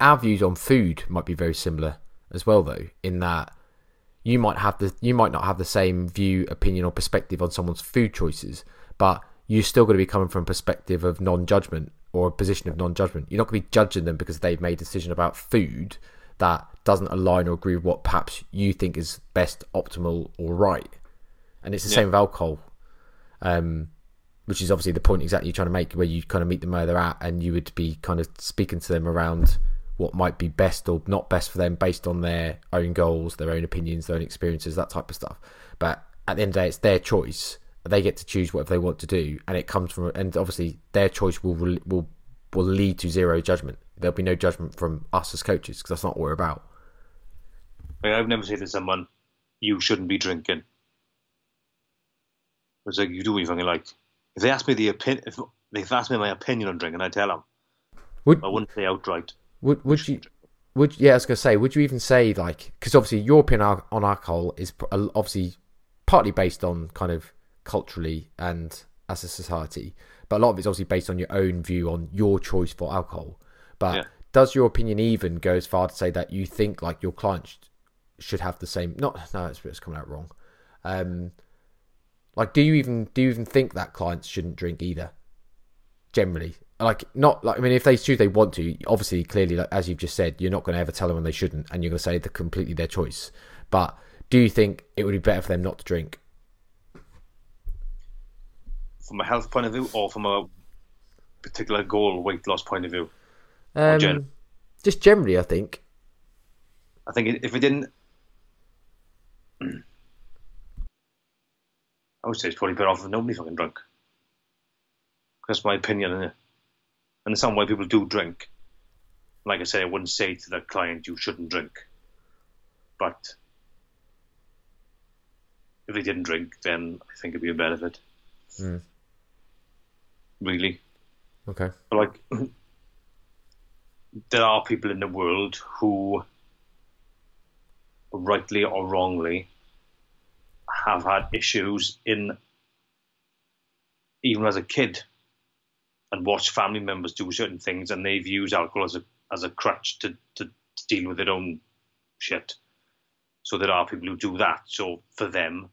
our views on food might be very similar as well, though, in that you might have the you might not have the same view, opinion, or perspective on someone's food choices, but you're still going to be coming from a perspective of non-judgment or a position of non-judgment. You're not going to be judging them because they've made a decision about food that doesn't align or agree with what perhaps you think is best, optimal, or right. And it's the Yeah. same with alcohol. Um, which is obviously the point exactly you're trying to make, where you kind of meet them where they're at, and you would be kind of speaking to them around what might be best or not best for them based on their own goals, their own opinions, their own experiences, that type of stuff. But at the end of the day, it's their choice. They get to choose whatever they want to do, and it comes from, and obviously their choice will will will, lead to zero judgment. There'll be no judgment from us as coaches because that's not what we're about. I've never said to someone, "You shouldn't be drinking." It's like you do what you fucking like. If they ask me the opinion, if they ask me my opinion on drinking, I tell them. Would I wouldn't say outright. would would you would yeah, I was gonna say, would you even say like because obviously your opinion on alcohol is obviously partly based on kind of culturally and as a society, but a lot of it's obviously based on your own view on your choice for alcohol. But Yeah. does your opinion even go as far to say that you think like your client sh- should have the same? Not no, it's, it's coming out wrong. Um, like, do you even do you even think that clients shouldn't drink either? Generally, like not like I mean, if they choose they want to, obviously, clearly, like, as you've just said, you're not going to ever tell them when they shouldn't, and you're going to say they're completely their choice. But do you think it would be better for them not to drink? From a health point of view, or from a particular goal, weight loss point of view. Um, gen- just generally, I think. I think if it didn't, I would say it's probably better off if nobody fucking drunk. That's my opinion, innit? And in some way, people do drink. Like I say, I wouldn't say to the client you shouldn't drink, but if they didn't drink, then I think it'd be a benefit. Mm. Really, Okay. but like there are people in the world who rightly or wrongly have had issues in even as a kid and watch family members do certain things and they've used alcohol as a as a crutch to, to, to deal with their own shit. So there are people who do that. So for them,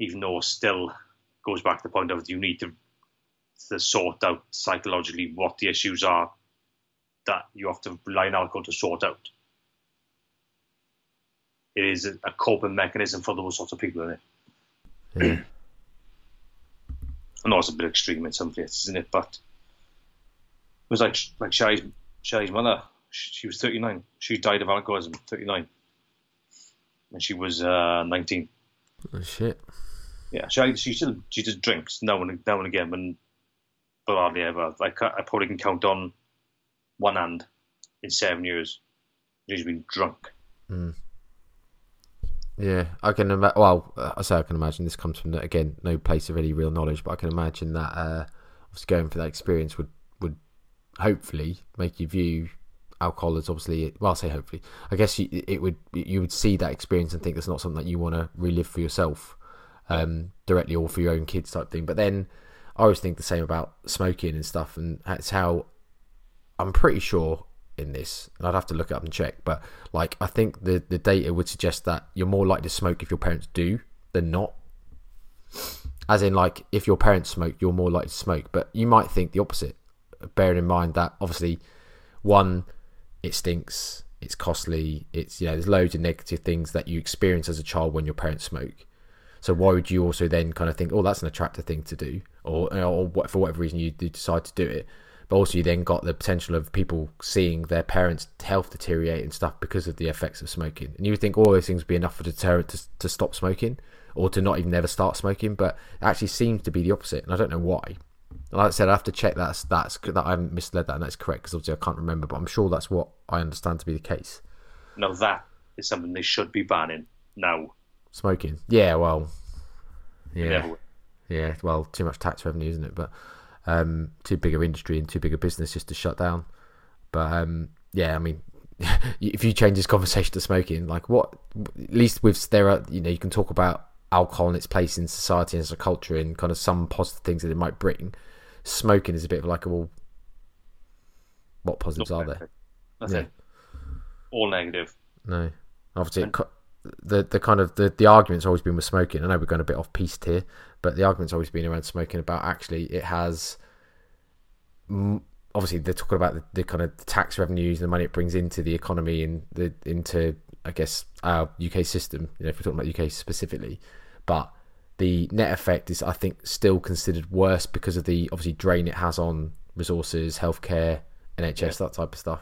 even though it still goes back to the point of you need to to sort out psychologically what the issues are that you have to rely on alcohol to sort out. It is a coping mechanism for those sorts of people, isn't it? Yeah. I know it's a bit extreme in some places, isn't it? But it was like like Shai's, Shai's mother. She, she was 39. She died of alcoholism, 39. And she was uh, 19. oh, shit. Yeah, she, she still she just drinks now and now and again, but, but hardly ever. Like I probably can count on one hand in seven years. She's been drunk. Yeah, I can imagine. Well, uh, I say I can imagine this comes from again no place of any real knowledge, but I can imagine that uh, going for that experience would would hopefully make you view alcohol as obviously. Well, I say hopefully. I guess you, it would you would see that experience and think it's not something that you want to relive for yourself um, directly or for your own kids type thing. But then I always think the same about smoking and stuff, and that's how I'm pretty sure in this, and I'd have to look it up and check. But like, I think the the data would suggest that you're more likely to smoke if your parents do than not. As in, like, if your parents smoke, you're more likely to smoke. But you might think the opposite, bearing in mind that obviously, one, it stinks, it's costly, it's you know, there's loads of negative things that you experience as a child when your parents smoke. So why would you also then kind of think, oh, that's an attractive thing to do, or or for whatever reason you decide to do it? But also you then got the potential of people seeing their parents' health deteriorate and stuff because of the effects of smoking. And you would think all those things would be enough a deterrent to, to stop smoking or to not even never start smoking, but it actually seems to be the opposite, and I don't know why. Like I said, I have to check that's that's that I haven't misled that and that's correct because obviously I can't remember, but I'm sure that's what I understand to be the case. Now that is something they should be banning now. Smoking, yeah, well, yeah, yeah, well, too much tax revenue, isn't it? But um, too big a industry and too big a business just to shut down. But um, yeah, I mean, if you change this conversation to smoking, like what? At least with there are you know you can talk about alcohol and its place in society and as a culture and kind of some positive things that it might bring. Smoking is a bit of like a well, what positives are there? Nothing. Yeah. All negative. No, obviously. And- the the kind of the, the argument's always been with smoking. I know we're going a bit off piste here, but the argument's always been around smoking about actually it has. Obviously, they're talking about the, the kind of tax revenues and the money it brings into the economy and the into I guess our UK system. You know, if we're talking about UK specifically, but the net effect is I think still considered worse because of the obviously drain it has on resources, healthcare, NHS, yeah. that type of stuff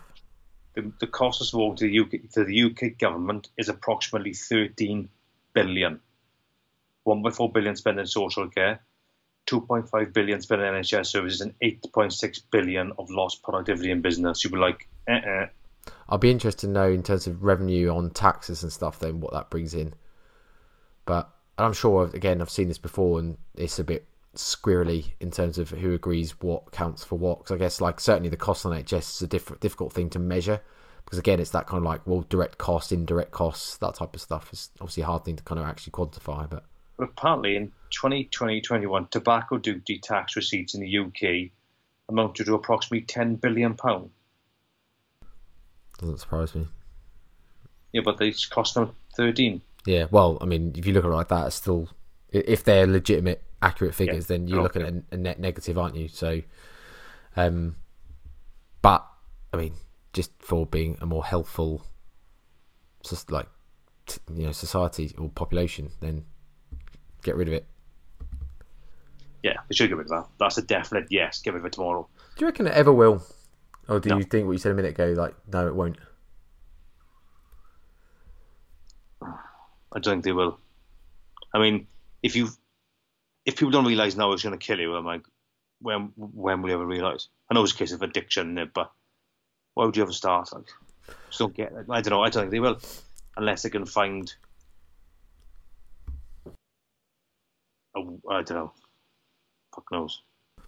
the, the cost of smoke to the UK to the UK government is approximately 13 billion. 1.4 billion spent in social care, 2.5 billion spent in NHS services, and 8.6 billion of lost productivity in business. You'd be like, uh-uh. I'll be interested to know in terms of revenue on taxes and stuff, then what that brings in. But I'm sure, again, I've seen this before, and it's a bit squirrely in terms of who agrees what counts for what. Because I guess like certainly the cost on NHS is a diff- difficult thing to measure because again it's that kind of like well direct costs, indirect costs, that type of stuff is obviously a hard thing to kind of actually quantify. But but apparently in 2020-21 tobacco duty tax receipts in the UK amounted to approximately 10 billion pound. Doesn't surprise me. Yeah, but they cost them 13. Yeah, well, I mean, if you look at it like that, it's still if they're legitimate accurate figures, yeah. then you're looking at a, a, net negative, aren't you? So, um, but I mean, just for being a more healthful, just like you know, society or population, then get rid of it. Yeah, they should get rid of that. That's a definite yes. Get rid of it tomorrow. Do you reckon it ever will, or do no. you think what you said a minute ago? Like, no, it won't. I don't think they will. I mean, if you if people don't realise now it's going to kill you, I'm like, when when will you ever realise? I know it's a case of addiction, but why would you ever start? Like, just don't get. It. I don't know. I don't think they will, unless they can find. I don't know. Fuck knows.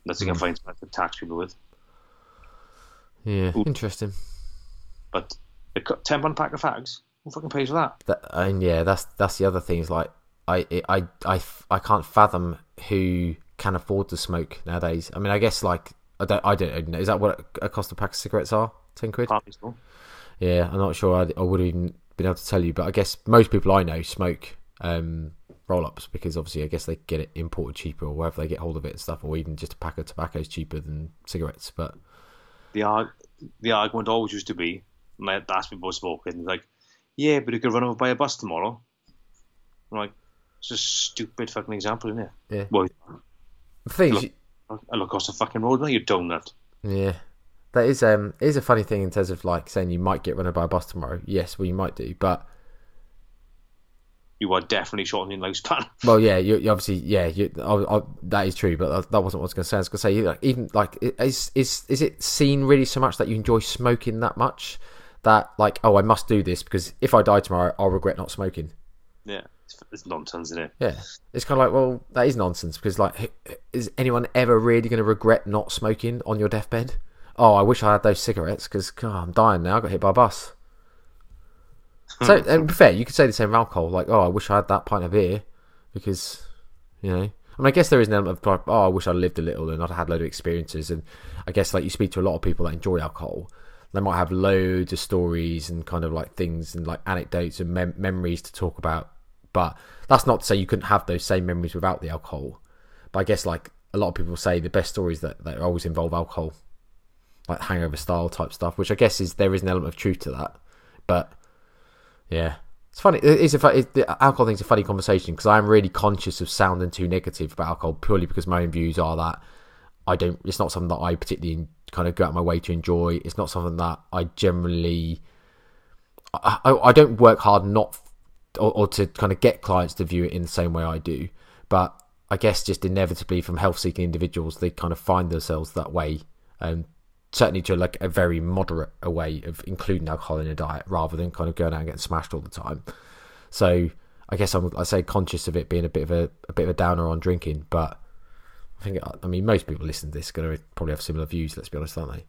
Unless they can hmm. find something to tax people with. Yeah, Ooh. interesting. But a ten pound pack of fags, who fucking pays for that? that? And yeah, that's that's the other thing. Is like I, I, I, I can't fathom who can afford to smoke nowadays. I mean, I guess like I don't, I don't know. Is that what a cost of pack of cigarettes are? Ten quid. Yeah, I'm not sure. I, I would have even been able to tell you, but I guess most people I know smoke um, roll ups because obviously I guess they get it imported cheaper or wherever they get hold of it and stuff, or even just a pack of tobacco is cheaper than cigarettes. But the arg- the argument always used to be, that's people smoking, like, yeah, but you could run over by a bus tomorrow. I'm like, it's a stupid fucking example, isn't it? Yeah. Well, the thing look, I look across the fucking road now, you donut. Yeah. That is um is a funny thing in terms of like saying you might get run over by a bus tomorrow. Yes, well you might do, but you are definitely shortening those lifespan. Well, yeah, you, you obviously, yeah, you, I, I, that is true, but that wasn't what I was going to say. I was going to say, like, even like, is is is it seen really so much that you enjoy smoking that much that like, oh, I must do this because if I die tomorrow, I'll regret not smoking. Yeah, it's, it's nonsense, isn't it? Yeah, it's kind of like, well, that is nonsense because, like, is anyone ever really going to regret not smoking on your deathbed? Oh, I wish I had those cigarettes because I'm dying now. I got hit by a bus. Hmm. so, and be fair, you could say the same alcohol. Like, oh, I wish I had that pint of beer because, you know. I mean, I guess there is an element of, oh, I wish I lived a little and I'd had a load of experiences. And I guess, like, you speak to a lot of people that enjoy alcohol. They might have loads of stories and kind of like things and like anecdotes and mem- memories to talk about. But that's not to say you couldn't have those same memories without the alcohol. But I guess, like, a lot of people say the best stories that, that always involve alcohol like hangover style type stuff, which I guess is there is an element of truth to that. But yeah, it's funny. It's a the alcohol thing's a funny conversation because I'm really conscious of sounding too negative about alcohol purely because my own views are that I don't. It's not something that I particularly kind of go out my way to enjoy. It's not something that I generally. I, I, I don't work hard not or, or to kind of get clients to view it in the same way I do, but I guess just inevitably from health seeking individuals, they kind of find themselves that way. And certainly to like a very moderate a way of including alcohol in a diet rather than kind of going out and getting smashed all the time. So I guess I'm I say conscious of it being a bit of a, a bit of a downer on drinking, but I think I mean most people listening to this are going to probably have similar views. Let's be honest, aren't they?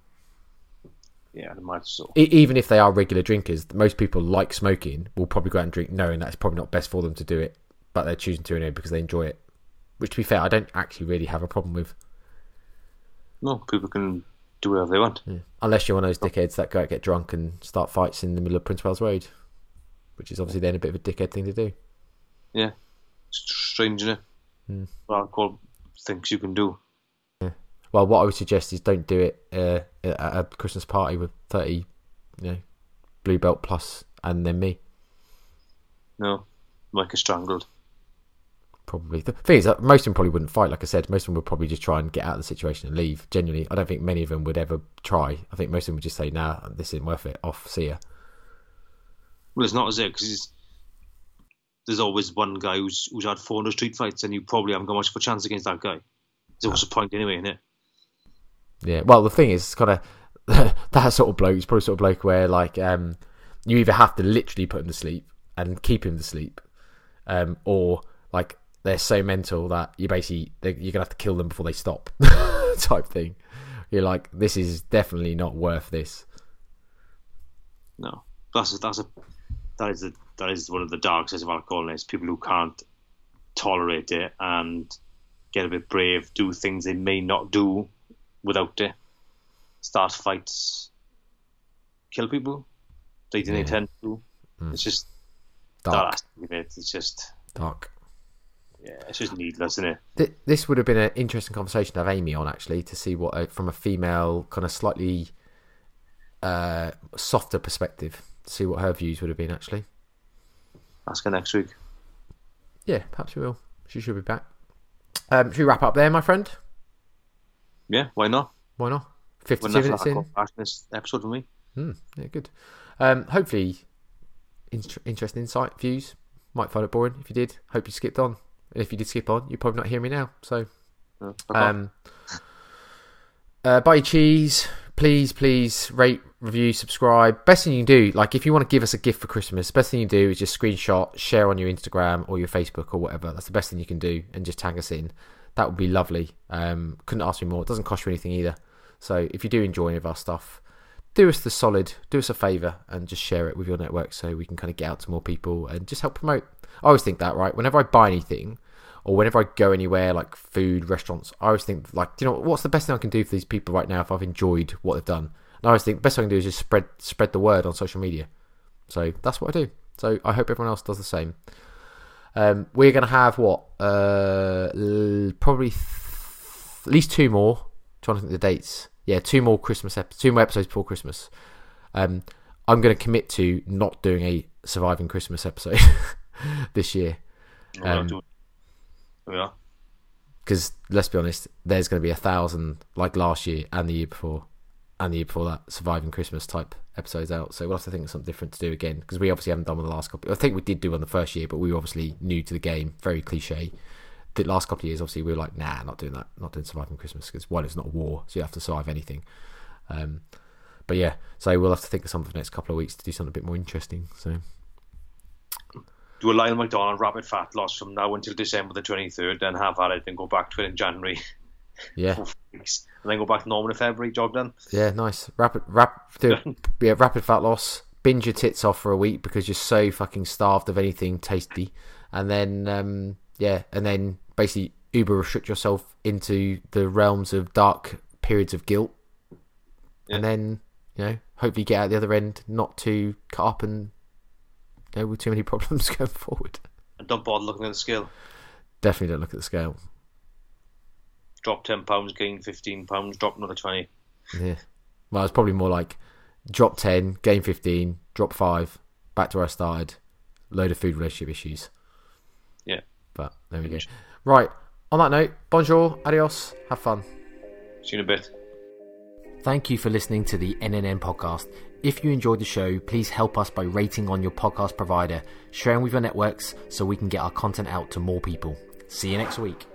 Yeah, I might so. Even if they are regular drinkers, most people like smoking will probably go out and drink knowing that it's probably not best for them to do it, but they're choosing to anyway because they enjoy it. Which, to be fair, I don't actually really have a problem with. No, people can do whatever they want. Yeah. Unless you're one of those dickheads that go out, get drunk, and start fights in the middle of Prince Wales Road, which is obviously then a bit of a dickhead thing to do. Yeah, strange, isn't it? Mm. Well, call things you can do. Yeah. Well, what I would suggest is don't do it uh, at a Christmas party with thirty, you know, blue belt plus, and then me. No, like a strangled probably. The thing is, most of them probably wouldn't fight. Like I said, most of them would probably just try and get out of the situation and leave. Genuinely, I don't think many of them would ever try. I think most of them would just say, "Nah, this isn't worth it. Off, see ya." Well, it's not as if because there's always one guy who's who's had 400 street fights, and you probably haven't got much of a chance against that guy. So what's the point anyway, isn't it? Yeah. Well, the thing is, it's kind of that sort of bloke is probably sort of bloke where like um, you either have to literally put him to sleep and keep him to sleep, um, or like they're so mental that you basically you're gonna have to kill them before they stop, type thing. You're like, this is definitely not worth this. No, that's a, that's a that is a, that is one of the dark sides of alcohol. Is people who can't tolerate it and get a bit brave, do things they may not do without it, start fights, kill people they didn't yeah. intend to. Mm. It's just dark. That it's just dark. Yeah, it's just needless, isn't it? This would have been an interesting conversation to have Amy on actually to see what, uh, from a female kind of slightly uh, softer perspective, to see what her views would have been actually. Ask her next week. Yeah, perhaps we will. She should be back. Um, should we wrap up there, my friend? Yeah, why not? Why not? 52 minutes in. This episode for me. Hmm, yeah, good. Um, hopefully, in- interesting insight, views. Might find it boring. If you did, hope you skipped on. And if you did skip on, you probably not hear me now. So, um, uh, buy cheese. Please, please rate, review, subscribe. Best thing you can do, like if you want to give us a gift for Christmas, best thing you do is just screenshot, share on your Instagram or your Facebook or whatever. That's the best thing you can do, and just tag us in. That would be lovely. Um, couldn't ask me more. It doesn't cost you anything either. So if you do enjoy any of our stuff, do us the solid, do us a favour, and just share it with your network so we can kind of get out to more people and just help promote. I always think that, right? Whenever I buy anything, or whenever I go anywhere like food, restaurants, I always think like, you know, what's the best thing I can do for these people right now if I've enjoyed what they've done? And I always think the best thing I can do is just spread spread the word on social media. So that's what I do. So I hope everyone else does the same. Um, we're going to have what? Uh, probably th- at least two more. I'm trying to think the dates. Yeah, two more Christmas episodes, two more episodes before Christmas. Um, I'm going to commit to not doing a surviving Christmas episode this year. Um, yeah. Because let's be honest, there's going to be a thousand like last year and the year before, and the year before that surviving Christmas type episodes out. So we'll have to think of something different to do again because we obviously haven't done one the last couple. I think we did do one the first year, but we were obviously new to the game. Very cliche. The last couple of years, obviously, we were like, nah, not doing that, not doing surviving Christmas because one, it's not a war, so you have to survive anything. Um, but yeah, so we'll have to think of something for the next couple of weeks to do something a bit more interesting. So do a Lyle McDonald rapid fat loss from now until December the 23rd, then have at it, then go back to it in January. Yeah, weeks, and then go back to normal in February. Job done. yeah, nice. Rapid, rap, do, yeah, rapid fat loss. Binge your tits off for a week because you're so fucking starved of anything tasty, and then um, yeah, and then basically uber restrict yourself into the realms of dark periods of guilt, and then you know hopefully get out the other end not too cut up and know, with too many problems going forward. And don't bother looking at the scale. Definitely don't look at the scale. Drop ten pounds, gain fifteen pounds, drop another twenty. Yeah. Well, it's probably more like drop 10, gain 15, drop 5, back to where I started, load of food relationship issues. Yeah. But there we go. Right. On that note, bonjour, adios, have fun. See you in a bit. Thank you for listening to the NNN podcast. If you enjoyed the show, please help us by rating on your podcast provider, sharing with your networks so we can get our content out to more people. See you next week.